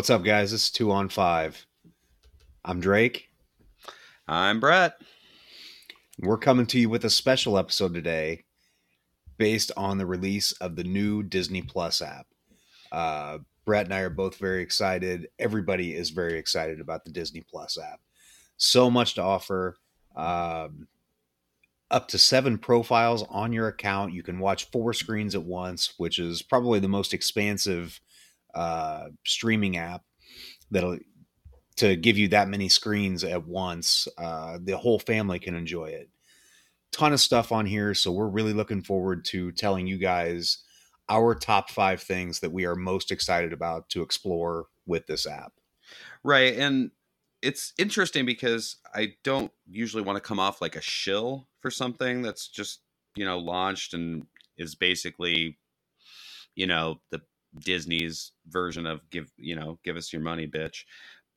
What's up, guys? This is two on five. I'm Drake. I'm Brett. We're coming to you with a special episode today based on the release of the new Disney Plus app. Uh, Brett and I are both very excited. Everybody is very excited about the Disney Plus app. So much to offer. Um, up to seven profiles on your account. You can watch four screens at once, which is probably the most expansive uh, streaming app that'll to give you that many screens at once. Uh, the whole family can enjoy it. Ton of stuff on here, so we're really looking forward to telling you guys our top five things that we are most excited about to explore with this app. Right, and it's interesting because I don't usually want to come off like a shill for something that's just you know launched and is basically you know the Disney's version of give you know give us your money, bitch.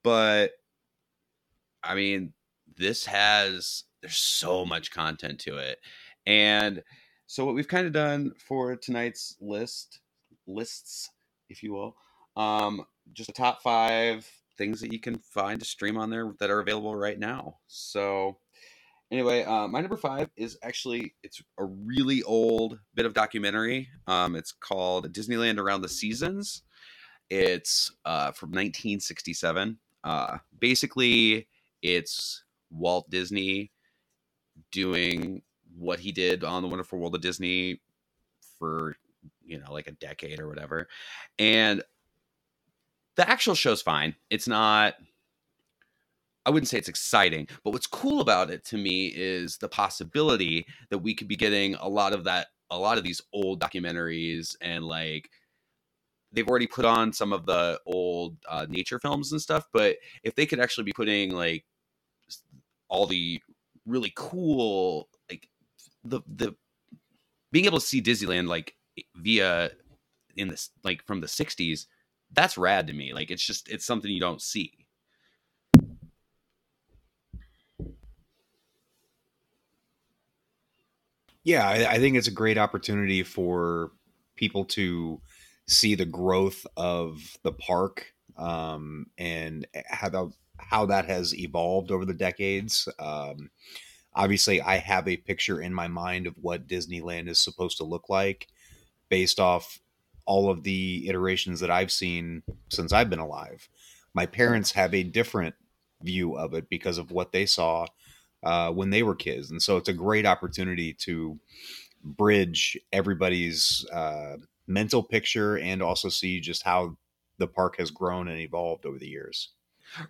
But I mean, this has there's so much content to it, and so what we've kind of done for tonight's list lists, if you will, um, just a top five things that you can find to stream on there that are available right now. So anyway, uh, my number five is actually it's a really old bit of documentary. Um, it's called Disneyland Around the Seasons. It's uh, from 1967. Uh, basically, it's Walt Disney doing what he did on the Wonderful World of Disney for you know like a decade or whatever, and the actual show's fine. It's not I wouldn't say it's exciting, but what's cool about it to me is the possibility that we could be getting a lot of that, a lot of these old documentaries and like they've already put on some of the old uh, nature films and stuff. But if they could actually be putting like all the really cool, like the the being able to see Disneyland like via in this like from the 60s that's rad to me like it's just it's something you don't see Yeah, I, I think it's a great opportunity for people to see the growth of the park um, and how how that has evolved over the decades. Um, obviously, I have a picture in my mind of what Disneyland is supposed to look like based off all of the iterations that I've seen since I've been alive. My parents have a different view of it because of what they saw uh, when they were kids, and so it's a great opportunity to bridge everybody's uh, mental picture and also see just how the park has grown and evolved over the years.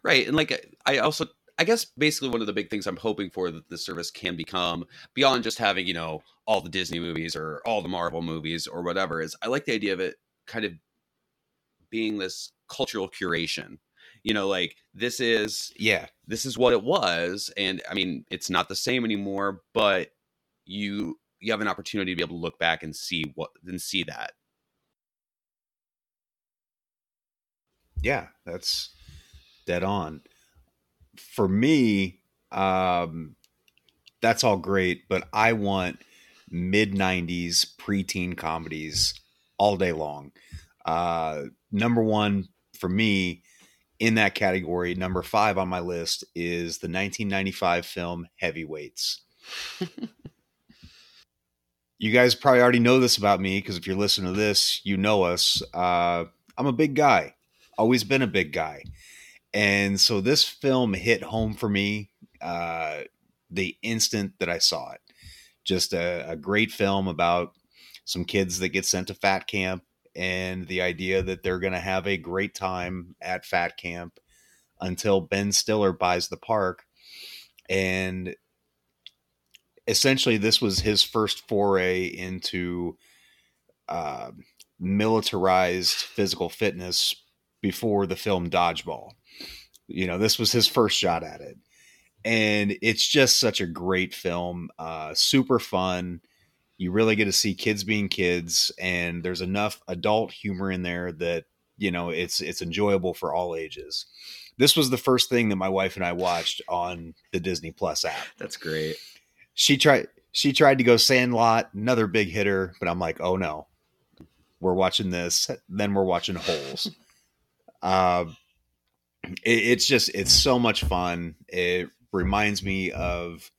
Right, and like I also I guess basically one of the big things I'm hoping for that the service can become beyond just having, you know, all the Disney movies or all the Marvel movies or whatever is I like the idea of it kind of being this cultural curation you know like this is yeah. this is what it was and i mean it's not the same anymore but you you have an opportunity to be able to look back and see what and see that. Yeah that's dead on. For me um that's all great but i want mid 90s preteen comedies all day long. Uh number one for me in that category, number five on my list is the 1995 film Heavyweights. you guys probably already know this about me because if you're listening to this, you know us. Uh, I'm a big guy, always been a big guy. And so this film hit home for me uh, the instant that I saw it. Just a, a great film about some kids that get sent to fat camp and the idea that they're going to have a great time at Fat Camp until Ben Stiller buys the park. And essentially, this was his first foray into uh, militarized physical fitness before the film Dodgeball. You know, this was his first shot at it. And it's just such a great film, uh, super fun you really get to see kids being kids and there's enough adult humor in there that you know it's it's enjoyable for all ages. This was the first thing that my wife and i watched on the disney plus app. That's great. She tried she tried to go sandlot another big hitter but i'm like oh no. We're watching this then we're watching holes. Uh, it, it's just it's so much fun. It reminds me of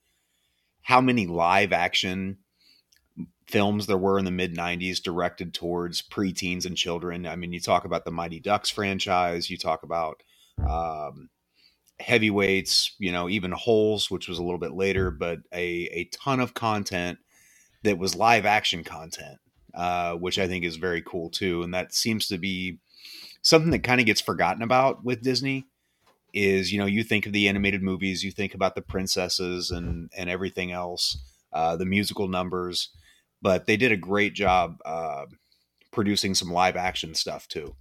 how many live action films there were in the mid 90s directed towards preteens and children. I mean, you talk about the Mighty Ducks franchise, you talk about um, heavyweights, you know, even Holes, which was a little bit later, but a, a ton of content that was live action content, uh, which I think is very cool too. And that seems to be something that kind of gets forgotten about with Disney is, you know, you think of the animated movies, you think about the princesses and, and everything else, uh, the musical numbers, but they did a great job uh, producing some live action stuff too.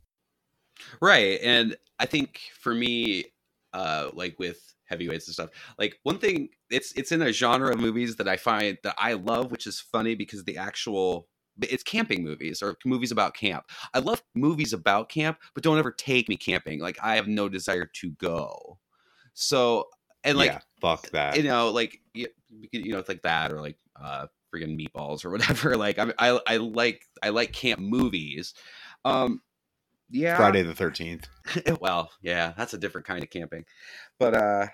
Right. And I think for me, uh, like with heavyweights and stuff, like one thing it's it's in a genre of movies that I find that I love, which is funny because the actual it's camping movies or movies about camp. I love movies about camp, but don't ever take me camping. Like I have no desire to go. So and like yeah, fuck that. You know, like you, you know, it's like that or like uh freaking meatballs or whatever. Like I I I like I like camp movies. Um yeah. Friday the 13th. well, yeah, that's a different kind of camping. But uh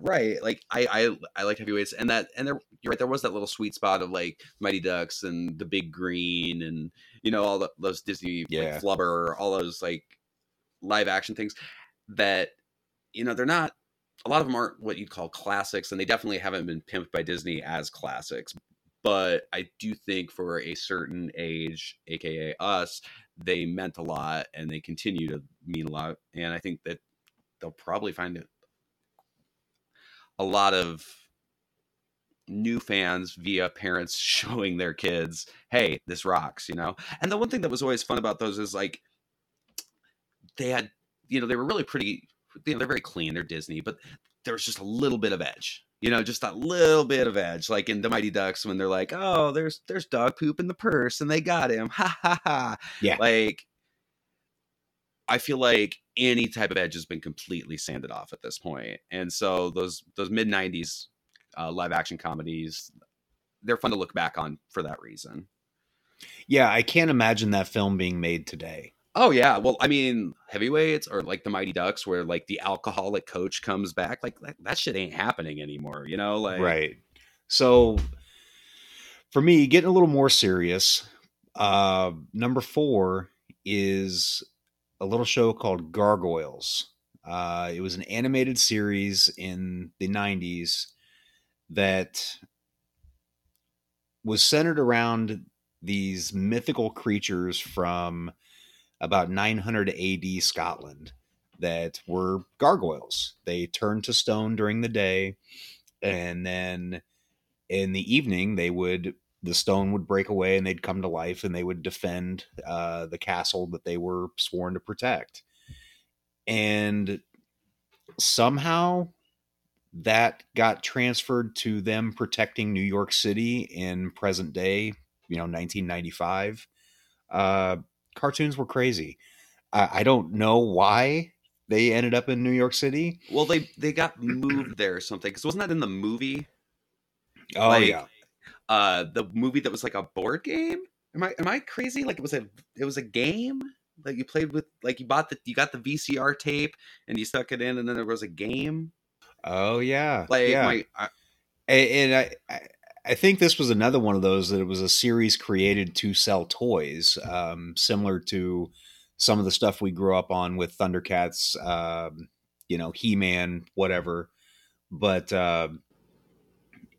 right like I, I i like heavyweights and that and there you're right there was that little sweet spot of like mighty ducks and the big green and you know all the, those disney yeah. like, flubber all those like live action things that you know they're not a lot of them aren't what you'd call classics and they definitely haven't been pimped by disney as classics but i do think for a certain age aka us they meant a lot and they continue to mean a lot and i think that they'll probably find it a lot of new fans via parents showing their kids, hey, this rocks, you know? And the one thing that was always fun about those is like they had, you know, they were really pretty, you know, they're very clean, they're Disney, but there was just a little bit of edge. You know, just a little bit of edge, like in the Mighty Ducks when they're like, "Oh, there's there's dog poop in the purse, and they got him." Ha ha ha! Yeah, like I feel like any type of edge has been completely sanded off at this. And so those those mid '90s uh, live action comedies, they're fun to look back on for that reason. Yeah, I can't imagine that film being made today. Oh yeah, well, I mean, heavyweights or like the Mighty Ducks, where like the alcoholic coach comes back, like that, that shit ain't happening anymore. You know, like right. So for me, getting a little more serious, uh, number four is a little show called Gargoyles. Uh, it was an animated series in the 90s that was centered around these mythical creatures from about 900 AD Scotland that were gargoyles. They turned to stone during the day, and then in the evening, they would the stone would break away and they'd come to life and they would defend uh, the castle that they were sworn to protect. And somehow that got transferred to them protecting New York City in present day, you know, 1995. Uh, cartoons were crazy. I, I don't know why they ended up in New York City. Well, they they got moved there or something because wasn't that in the movie? Oh like, yeah, uh the movie that was like a board game am i am i crazy like it was a it was a game that you played with like you bought the you got the vcr tape and you stuck it in and then there was a game oh yeah like yeah my, I, and, I, I I think this was another one of those that it was a series created to sell toys, um, similar to some of the stuff we grew up on with Thundercats, um, you know, He Man, whatever. But uh,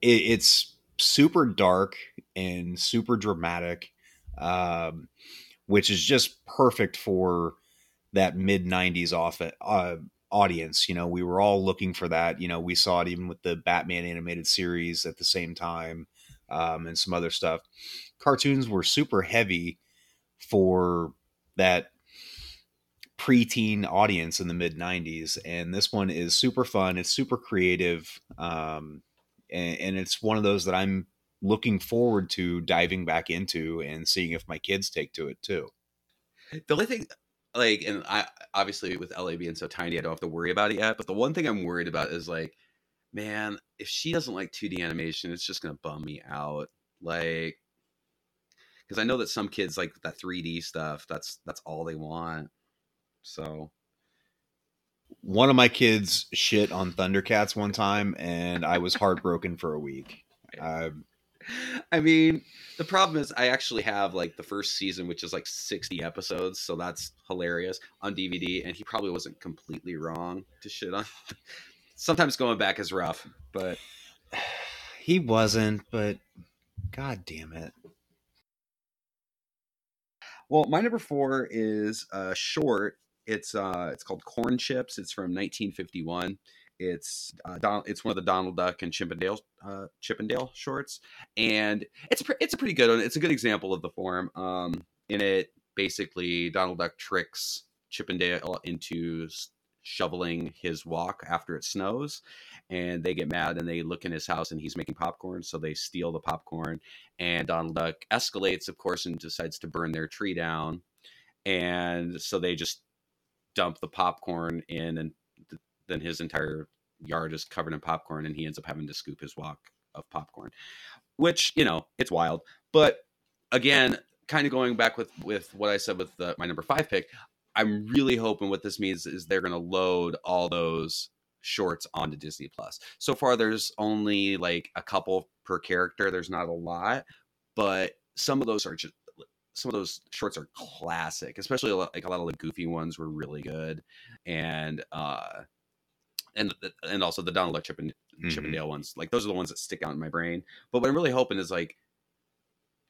it, it's super dark and super dramatic, um, which is just perfect for that mid 90s off uh, audience. You know, we were all looking for that. You know, we saw it even with the Batman animated series at the same time um, and some other stuff. Cartoons were super heavy for that preteen audience in the mid 90s and this one is super fun it's super creative um, and, and it's one of those that I'm looking forward to diving back into and seeing if my kids take to it too. The only thing, like, and I obviously with LA being so tiny, I don't have to worry about it yet. But the one thing I'm worried about is like, man, if she doesn't like 2D animation, it's just gonna bum me out. Like, because I know that some kids like that 3D stuff. That's that's all they want. So one of my kids shit on Thundercats one time, and I was heartbroken for a week. Uh, I mean, the problem is I actually have like the first season, which is like 60 episodes, so that's hilarious on DVD, and he probably wasn't completely wrong to shit on. Sometimes going back is rough, but he wasn't, but god damn it. Well, my number four is a short. It's uh, it's called Corn Chips. It's from 1951. It's uh, Don, it's one of the Donald Duck and Chip 'n' Dale uh, Chip 'n' Dale shorts, and it's a, it's a pretty good one. It's a good example of the form. Um, in it, basically, Donald Duck tricks Chip 'n' Dale into shoveling his walk after it snows, and they get mad and they look in his house and he's making popcorn, so they steal the popcorn, and Donald Duck escalates, of course, and decides to burn their tree down, and so they just dump the popcorn in and then his entire yard is covered in popcorn and he ends up having to scoop his walk of popcorn which you know it's wild. But again kind of going back with with what i said with the, my number five pick i'm really hoping what this means is they're going to load all those shorts onto disney plus. So far there's only like a couple per character. There's not a lot but some of those are just some of those shorts are classic especially like a lot of the goofy ones were really good. And uh and and also the Donald Duck Chip and mm-hmm. Chip 'n' Dale ones. Like those are the ones that stick out in my brain. But what I'm really hoping is like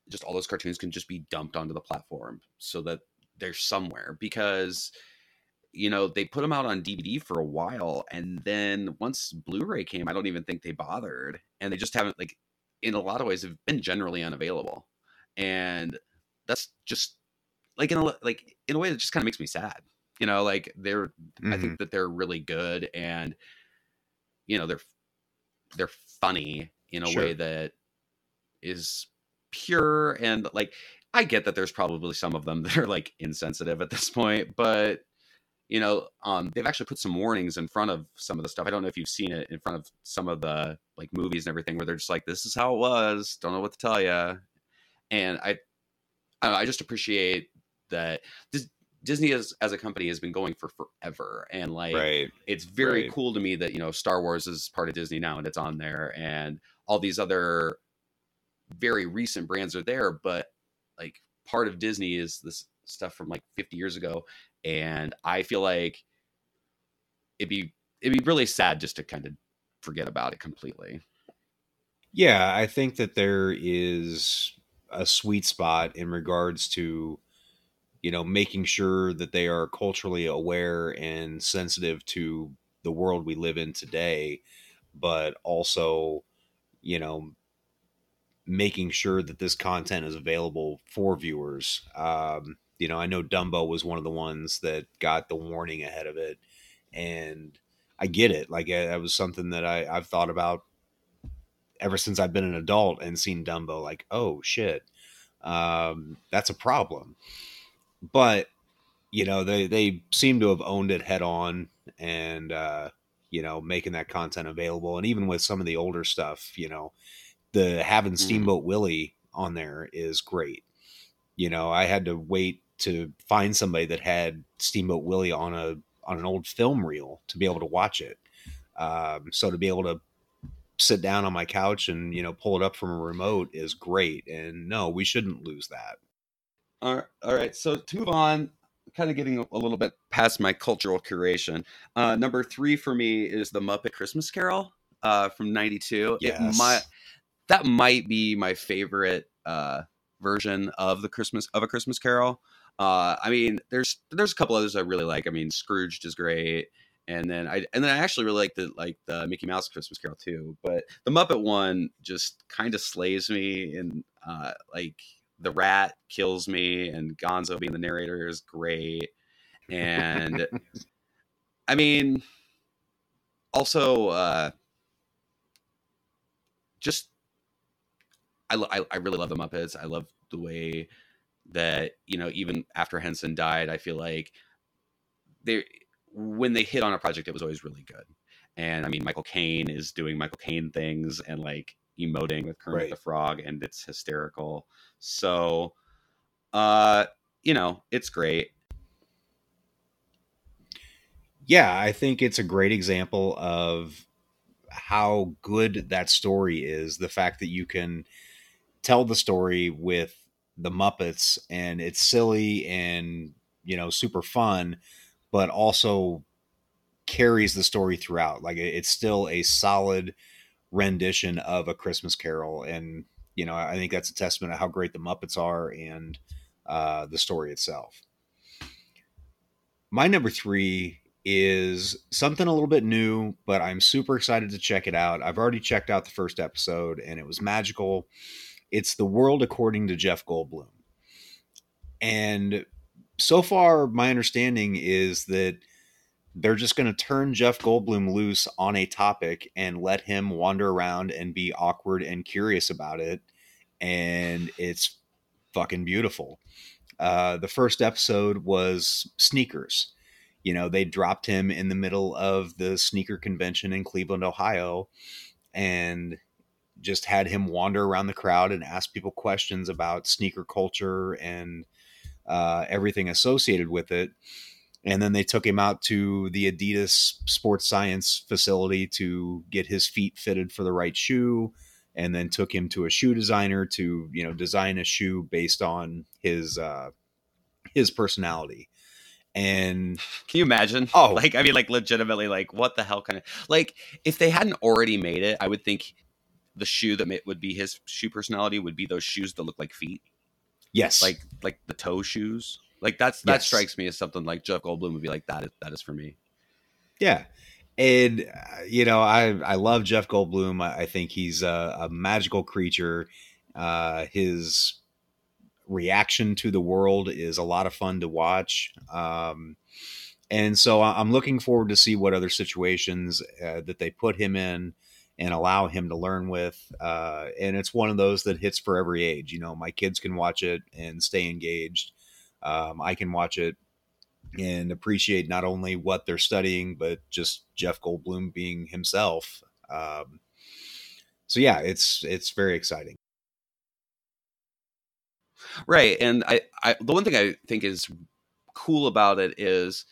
just all those cartoons can just be dumped onto the platform so that they're somewhere because you know they put them out on DVD for a while and then once Blu-ray came I don't even think they bothered and they just haven't like in a lot of ways have been generally unavailable and that's just like in a like in a way that just kind of makes me sad you know like they're mm-hmm. i think that they're really good and you know they're they're funny in a sure. way that is pure and like i get that there's probably some of them that are like insensitive at this point but you know um they've actually put some warnings in front of some of the stuff i don't know if you've seen it in front of some of the like movies and everything where they're just like this is how it was don't know what to tell you and i i just appreciate that this Disney as as a company has been going for forever, and like right. it's very right. cool to me that you know Star Wars is part of Disney now and it's on there, and all these other very recent brands are there, but like part of Disney is this stuff from like 50 years ago, and I feel like it'd be it'd be really sad just to kind of forget about it completely. Yeah, I think that there is a sweet spot in regards to you know, making sure that they are culturally aware and sensitive to the world we live in today, but also, you know, making sure that this content is available for viewers. Um, you know, I know Dumbo was one of the ones that got the warning ahead of it, and I get it. Like that was something that I, I've thought about ever since I've been an adult and seen Dumbo. Like, oh shit, um, that's a problem but you know they they seem to have owned it head on and uh, you know making that content available and even with some of the older stuff you know the having mm-hmm. steamboat mm. willie on there is great you know i had to wait to find somebody that had steamboat willie on a on an old film reel to be able to watch it um, so to be able to sit down on my couch and you know pull it up from a remote is great and no we shouldn't lose that all right, all right. So to move on, kind of getting a little bit past my cultural curation. Uh, number three for me is the Muppet Christmas Carol uh, from '92. Yes. My, that might be my favorite uh, version of the Christmas of a Christmas Carol. Uh, I mean, there's there's a couple others I really like. I mean, Scrooged is great, and then I and then I actually really like the like the Mickey Mouse Christmas Carol too. But the Muppet one just kind of slays me, and uh, like the rat kills me, and Gonzo being the narrator is great. And I mean, also, uh, just I, I, I really love the Muppets. I love the way that you know even after Henson died, I feel like they when they hit on a project, it was always really good. And I mean, Michael Caine is doing Michael Caine things, and like emoting with Kermit right. the Frog, and it's hysterical. So, uh, you know, it's great. yeah, I think it's a great example of how good that story is. The fact that you can tell the story with the Muppets and it's silly and, you know, super fun, but also carries the story throughout. Like it's still a solid rendition of a Christmas Carol, and you know I think that's a testament of how great the Muppets are and uh, the story itself. My number three is something a little bit new, but I'm super excited to check it out. I've already checked out the first episode, and it was magical. It's the world according to Jeff Goldblum, and so far my understanding is that they're just going to turn Jeff Goldblum loose on a topic and let him wander around and be awkward and curious about it. And it's fucking beautiful. Uh, the first episode was sneakers. You know, they dropped him in the middle of the sneaker convention in Cleveland, Ohio, and just had him wander around the crowd and ask people questions about sneaker culture and uh, everything associated with it and then they took him out to the Adidas Sports Science facility to get his feet fitted for the right shoe and then took him to a shoe designer to you know design a shoe based on his uh his personality. And can you imagine? Oh. Like i mean like legitimately like what the hell kind of like if they hadn't already made it i would think the shoe that would be his shoe personality would be those shoes that look like feet. Yes. Like like the toe shoes like that's that yes. strikes me as something like Jeff Goldblum would be like that. Is, that is for me. Yeah, and uh, you know I I love Jeff Goldblum. I, I think he's a, a magical creature. Uh, his reaction to the world is a lot of fun to watch. Um, and so I'm looking forward to see what other situations uh, that they put him in and allow him to learn with. Uh, and it's one of those that hits for every age. You know, my kids can watch it and stay engaged um, I can watch it and appreciate not only what they're studying, but just Jeff Goldblum being himself. Um, so yeah, it's it's very exciting. Right, and I, I the one thing I think is cool about it is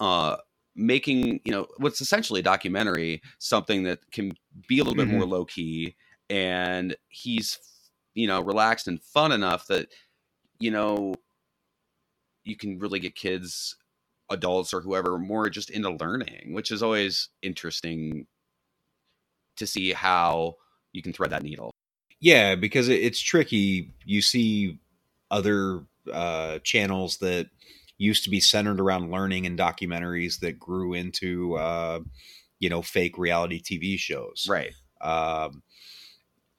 uh, making you know what's essentially a documentary something that can be a little mm-hmm. bit more low key, and he's you know relaxed and fun enough that you know you can really get kids adults or whoever more just into learning which is always interesting to see how you can thread that needle. Yeah because it's tricky. You see other uh, channels that used to be centered around learning and documentaries that grew into uh, you know fake reality tv shows. Right. Um,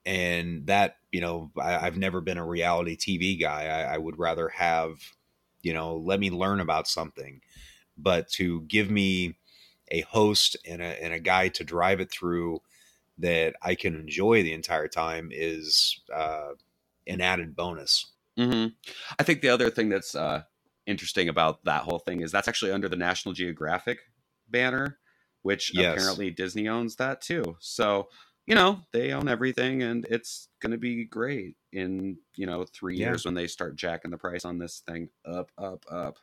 and that you know I, have never been a reality tv guy. I, I would rather have you know let me learn about something but to give me a host and a, and a guy to drive it through that i can enjoy the entire time is uh, an added bonus mm-hmm. i think the other thing that's uh, interesting about that whole thing is that's actually under the national geographic banner which yes. apparently disney owns that too so you know they own everything and it's going to be great in you know three yeah. years when they start jacking the price on this thing up up up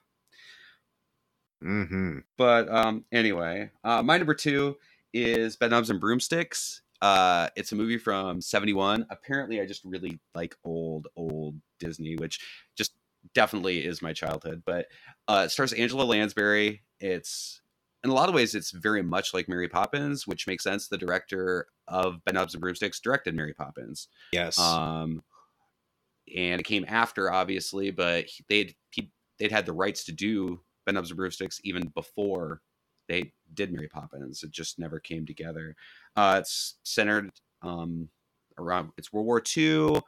mm-hmm. but um anyway uh my number two is bedknobs and broomsticks uh it's a movie from 71 apparently i just really like old old disney which just definitely is my childhood but uh it stars angela lansbury it's in a lot of ways, it's very much like Mary Poppins, which makes sense. The director of Bedknobs and Broomsticks directed Mary Poppins. Yes. Um, and it came after, obviously, but they'd he, they'd had the rights to do Bedknobs and Broomsticks even before they did Mary Poppins. It just never came together. Uh, it's centered um, around it's World War II,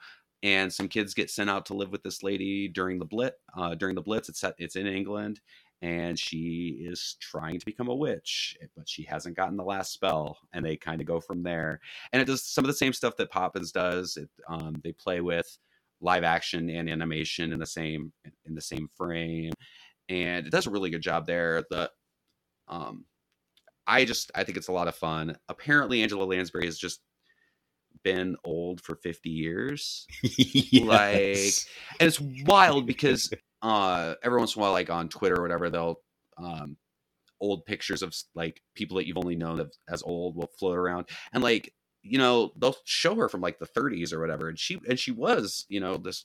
and some kids get sent out to live with this lady during the Blitz. Uh, during the Blitz, it's set, it's in England, and she is trying to become a witch, but she hasn't gotten the last spell, and they kind of go from there. And it does some of the same stuff that Poppins does. It, um, they play with live action and animation in the same in the same frame, and it does a really good job there. The um, I just I think it's a lot of fun. Apparently, Angela Lansbury has just been old for 50 years. yes. Like, and it's wild because uh, every once in a while, like on Twitter or whatever, they'll um, old pictures of like people that you've only known as old will float around. And like you know they'll show her from like the 30s or whatever and she and she was you know this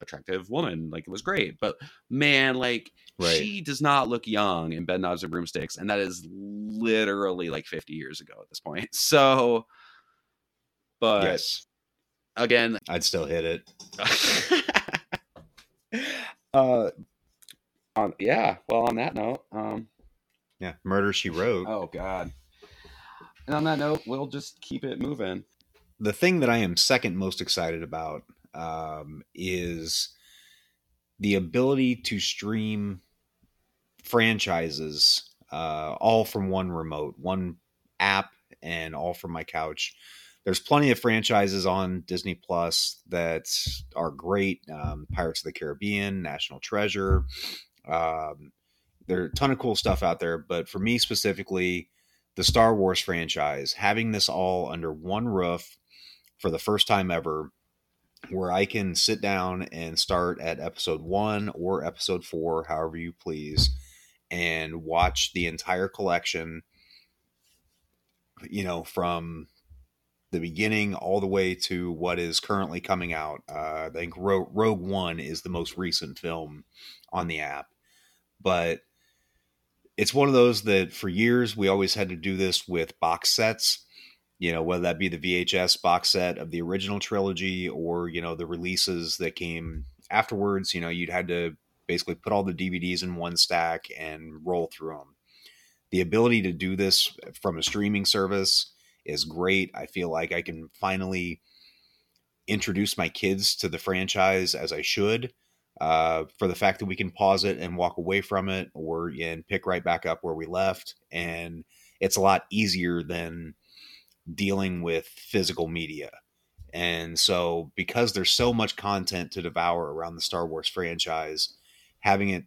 attractive woman like it was great. But man like right. she does not look young in Bedknobs and Broomsticks and that is literally like 50 years ago at this point. So but yes. again i'd still hit it uh on yeah well on that note um yeah murder she wrote. oh god. And on that note we'll just keep it moving. The thing that i am second most excited about um, is the ability to stream franchises uh, all from one remote one app and all from my couch there's plenty of franchises on Disney Plus that are great. Um, Pirates of the Caribbean, National Treasure. Um, there are a ton of cool stuff out there, but for me specifically, the Star Wars franchise, having this all under one roof for the first time ever, where I can sit down and start at episode one or episode four, however you please, and watch the entire collection, you know, from the beginning all the way to what is currently coming out. Uh, I think Rogue, Rogue One is the most recent film on the app, but it's one of those that for years we always had to do this with box sets. You know, whether that be the VHS box set of the original trilogy or you know the releases that came afterwards. You know, you'd had to basically put all the DVDs in one stack and roll through them. The ability to do this from a streaming service is great. I feel like I can finally introduce my kids to the franchise as I should. Uh, for the fact that we can pause it and walk away from it, or and pick right back up where we left, and it's a lot easier than dealing with physical media. And so, because there's so much content to devour around the Star Wars franchise, having it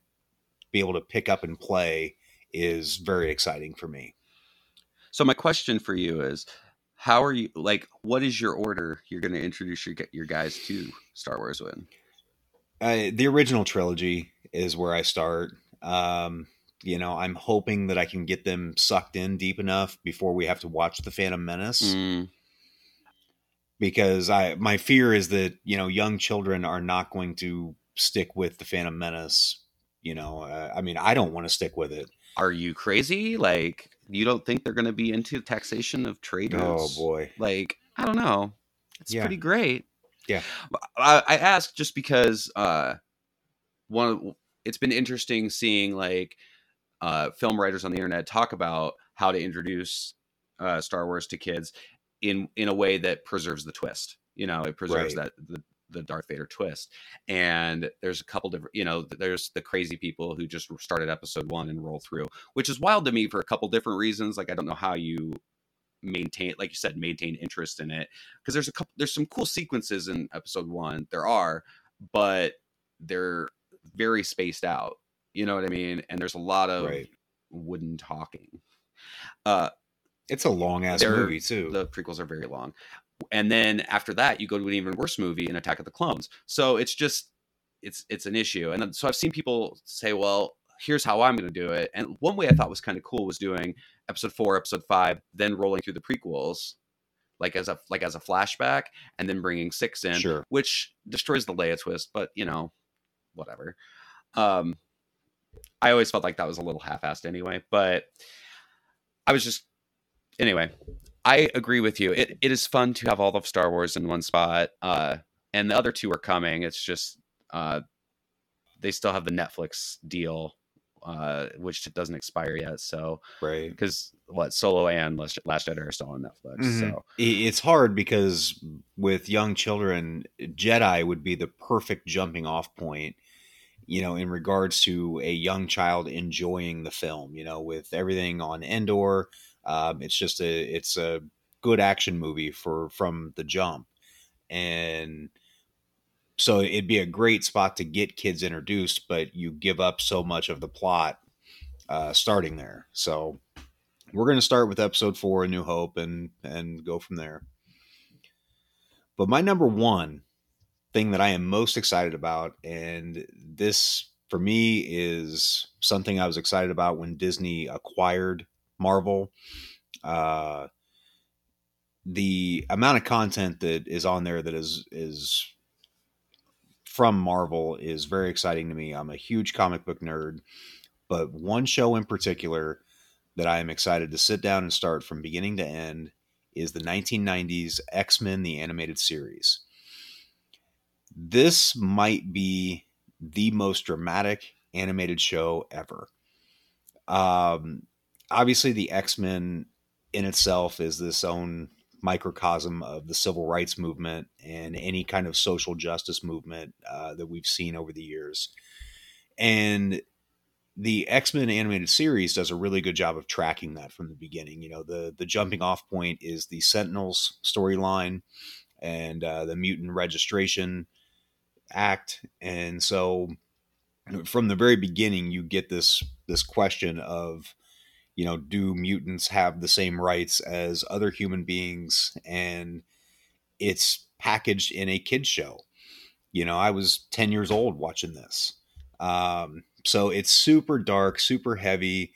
be able to pick up and play is very exciting for me. So my question for you is, how are you like? What is your order? You're going to introduce your your guys to Star Wars with? Uh, the original trilogy is where I start. Um, you know, I'm hoping that I can get them sucked in deep enough before we have to watch the Phantom Menace. Mm. Because I my fear is that you know young children are not going to stick with the Phantom Menace. You know, uh, I mean, I don't want to stick with it. Are you crazy? Like, you don't think they're going to be into taxation of traders? Oh boy! Like I don't know. It's yeah. pretty great. Yeah. I, I asked just because uh, one. It's been interesting seeing like uh, film writers on the internet talk about how to introduce uh, Star Wars to kids in in a way that preserves the twist. You know, it preserves right. that the, the Darth Vader twist. And there's a couple different, you know, there's the crazy people who just started episode one and roll through, which is wild to me for a couple different reasons. Like I don't know how you maintain like you said maintain interest in it because there's a couple there's some cool sequences in episode one there are but they're very spaced out you know what i mean and there's a lot of right. wooden talking uh it's a long ass movie too the prequels are very long and then after that you go to an even worse movie in attack of the clones. So it's just it's it's an issue. And so i've seen people say well here's how i'm going to do it. And one way i thought was kind of cool was doing episode four episode five then rolling through the prequels like as a like as a flashback and then bringing six in sure. which destroys the leia twist but you know whatever. Um i always felt like that was a little half-assed anyway but i was just anyway I agree with you. It it is fun to have all of Star Wars in one spot. Uh, and the other two are coming. It's just uh, they still have the Netflix deal, uh, which doesn't expire yet. So right, because what Solo and Last, Last Jedi are still on Netflix. Mm-hmm. So it's hard because with young children, Jedi would be the perfect jumping off point. You know, in regards to a young child enjoying the film. You know, with everything on Endor um, it's just a it's a good action movie for from the jump, and so it'd be a great spot to get kids introduced, but you give up so much of the plot uh, starting there. So we're going to start with episode four, A New Hope, and and go from there. But my number one thing that I am most excited about, and this for me is something I was excited about when Disney acquired Marvel. Uh, the amount of content that is on there that is is from Marvel is very exciting to me. I'm a huge comic book nerd, but one show in particular that I am excited to sit down and start from beginning to end is the 1990s X-Men the animated series. This might be the most dramatic animated show ever. Um, obviously, the X Men in itself is this own microcosm of the civil rights movement and any kind of social justice movement uh, that we've seen over the years. And the X Men animated series does a really good job of tracking that from the beginning. You know, the the jumping off point is the Sentinels storyline and uh, the mutant registration act, and so from the very beginning, you get this this question of, you know, do mutants have the same rights as other human beings? And it's packaged in a kids show. You know, I was ten years old watching this, um, so it's super dark, super heavy,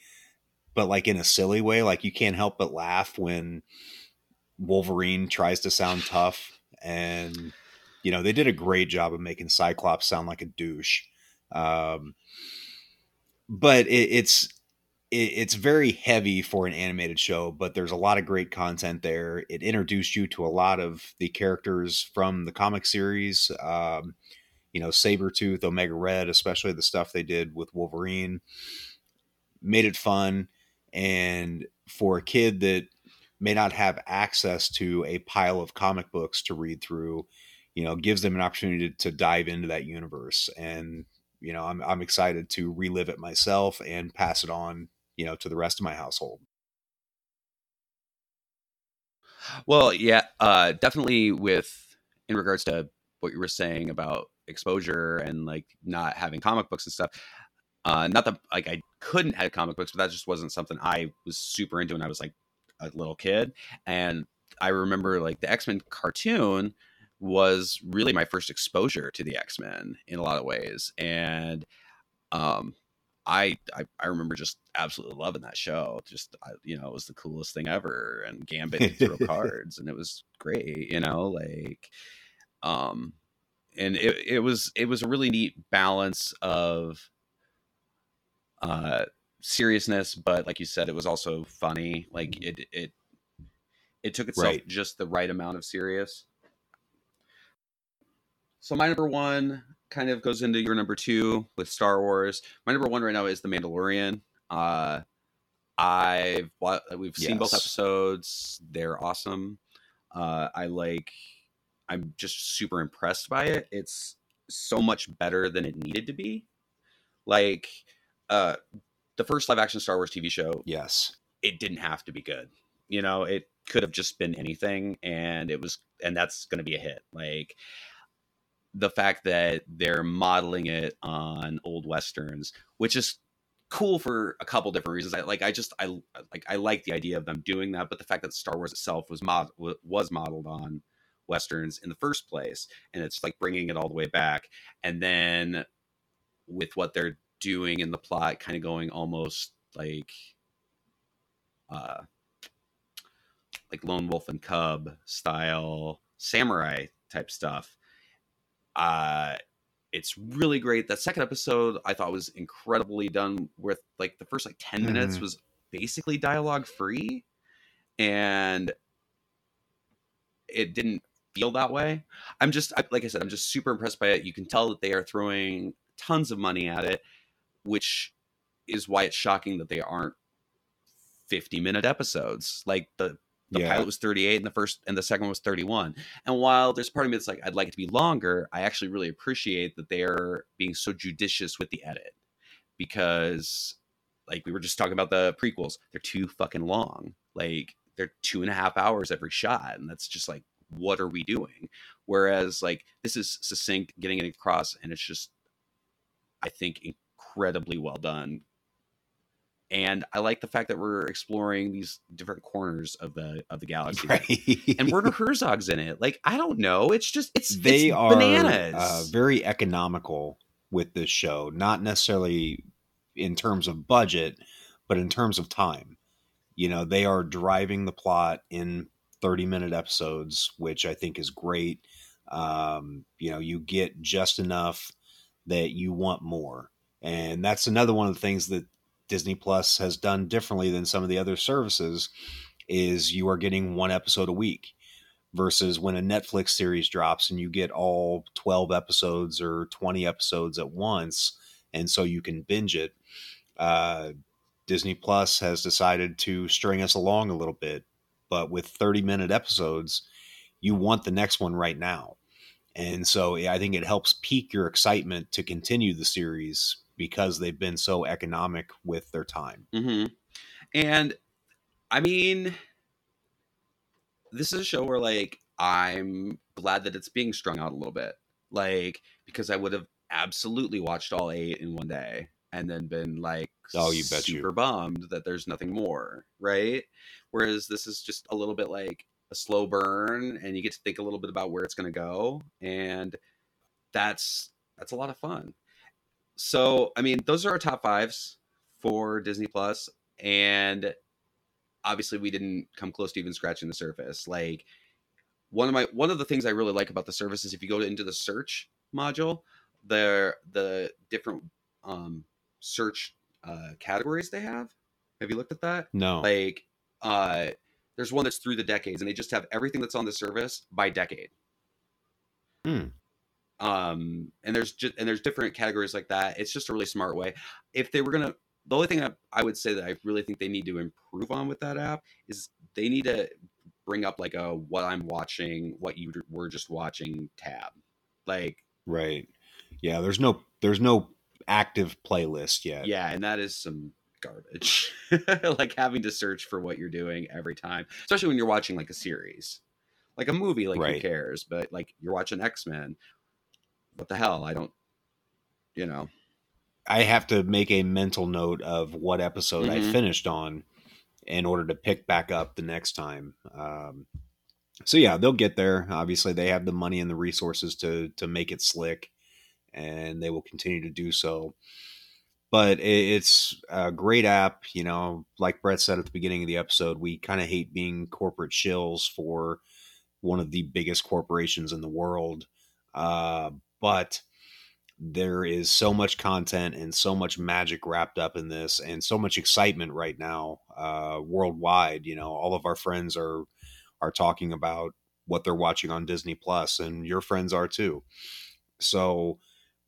but like in a silly way. Like you can't help but laugh when Wolverine tries to sound tough and you know, they did a great job of making Cyclops sound like a douche. Um, but it, it's it, it's very heavy for an animated show, but there's a lot of great content there. It introduced you to a lot of the characters from the comic series. Um, you know, Sabretooth, Omega Red, especially the stuff they did with Wolverine, made it fun. And for a kid that may not have access to a pile of comic books to read through, you know gives them an opportunity to, to dive into that universe and you know I'm, I'm excited to relive it myself and pass it on you know to the rest of my household. Well yeah uh definitely with in regards to what you were saying about exposure and like not having comic books and stuff uh not that like i couldn't have comic books but that just wasn't something i was super into when i was like a little kid and i remember like the x-men cartoon was really my first exposure to the X Men in a lot of ways, and um, I, I, I remember just absolutely loving that show. Just I, you know, it was the coolest thing ever, and Gambit throw cards, and it was great. You know, like, um, and it it was it was a really neat balance of uh seriousness, but like you said, it was also funny. Like it it it took itself right. just the right amount of serious so my number one kind of goes into your number two with Star Wars. My number one right now is The Mandalorian. Uh, I've we've seen yes. both episodes. They're awesome. Uh, I like. I'm just super impressed by it. It's so much better than it needed to be. Like uh, the first live action Star Wars TV show. Yes, it didn't have to be good. You know, it could have just been anything, and it was, and that's going to be a hit. Like the fact that they're modeling it on old westerns, which is cool for a couple different reasons. I like I just I like I like the idea of them doing that, but the fact that Star Wars itself was mod was modeled on westerns in the first place, and it's like bringing it all the way back, and then with what they're doing in the plot, kind of going almost like uh like lone wolf and cub style samurai type stuff uh, it's really great. That second episode I thought was incredibly done. With like the first like 10 mm-hmm. minutes was basically dialogue free, and it didn't feel that way. I'm just I, like I said, I'm just super impressed by it. You can tell that they are throwing tons of money at it, which is why it's shocking that they aren't 50 minute episodes. Like the the yeah. pilot was 38 and the first and the second was 31. And while there's part of me that's like, I'd like it to be longer, I actually really appreciate that they're being so judicious with the edit because like we were just talking about the prequels, they're too fucking long. Like they're two and a half hours every shot. And that's just like, what are we doing? Whereas like this is succinct, getting it across, and it's just I think incredibly well done and I like the fact that we're exploring these different corners of the of the galaxy. Right. and Werner Herzog's in it. Like I don't know, it's just it's they it's are uh, bananas. Uh, very economical with this show, not necessarily in terms of budget, but in terms of time. You know, they are driving the plot in 30 minute episodes, which I think is great. Um, you know, you get just enough that you want more. And that's another one of the things that Disney Plus has done differently than some of the other services is you are getting one episode a week versus when a Netflix series drops and you get all 12 episodes or 20 episodes at once and so you can binge it. Uh, Disney Plus has decided to string us along a little bit, but with 30 minute episodes, you want the next one right now. And so I think it helps pique your excitement to continue the series because they've been so economic with their time. Mm-hmm. And I mean, this is a show where like I'm glad that it's being strung out a little bit, like because I would have absolutely watched all eight in one day and then been like, oh, you bet super you. bummed that there's nothing more, right? Whereas this is just a little bit like a slow burn, and you get to think a little bit about where it's going to go, and that's that's a lot of fun. So, I mean, those are our top fives for Disney Plus, and obviously, we didn't come close to even scratching the surface. Like one of my one of the things I really like about the service is if you go into the search module, there the different um, search uh, categories they have. Have you looked at that? No. Like, uh, there's one that's through the decades, and they just have everything that's on the service by decade. Hmm. Um, and there's just and there's different categories like that. It's just a really smart way. If they were gonna, the only thing I, I would say that I really think they need to improve on with that app is they need to bring up like a what I'm watching, what you were just watching tab. Like, Right. Yeah, there's no there's no active playlist yet. yeah, and that is some garbage. like having to search for what you're doing every time, especially when you're watching like a series, like a movie. Like who cares? But like you're watching X Men. What the hell? I don't. You know. I have to make a mental note of what episode I Mhm. finished on in order to pick back up the next time. Um, so yeah, they'll get there. Obviously, they have the money and the resources to to make it slick, and they will continue to do so. But it, it's a great app. You know, like Brett said at the beginning of the episode, we kind of hate being corporate shills for one of the biggest corporations in the world. Uh, but there is so much content and so much magic wrapped up in this and so much excitement right now uh, worldwide you know all of our friends are are talking about what they're watching on disney plus and your friends are too so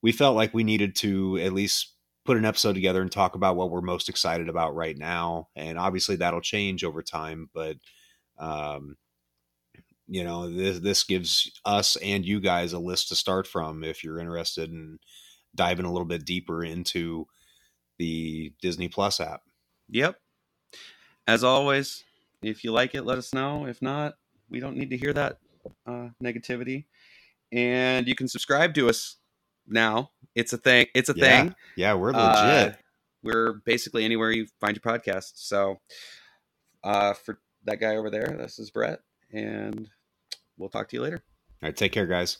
we felt like we needed to at least put an episode together and talk about what we're most excited about right now and obviously that'll change over time but um, you know this this gives us and you guys a list to start from if you're interested in diving a little bit deeper into the Disney Plus app. Yep. As always, if you like it, let us know. If not, we don't need to hear that uh, negativity. And you can subscribe to us now. It's a thing. It's a Yeah, thing. Yeah, we're Uh, legit. we're basically anywhere you find your podcast. So, uh, for that guy over there, this is Brett, and we'll talk to you later. All right, take care, guys.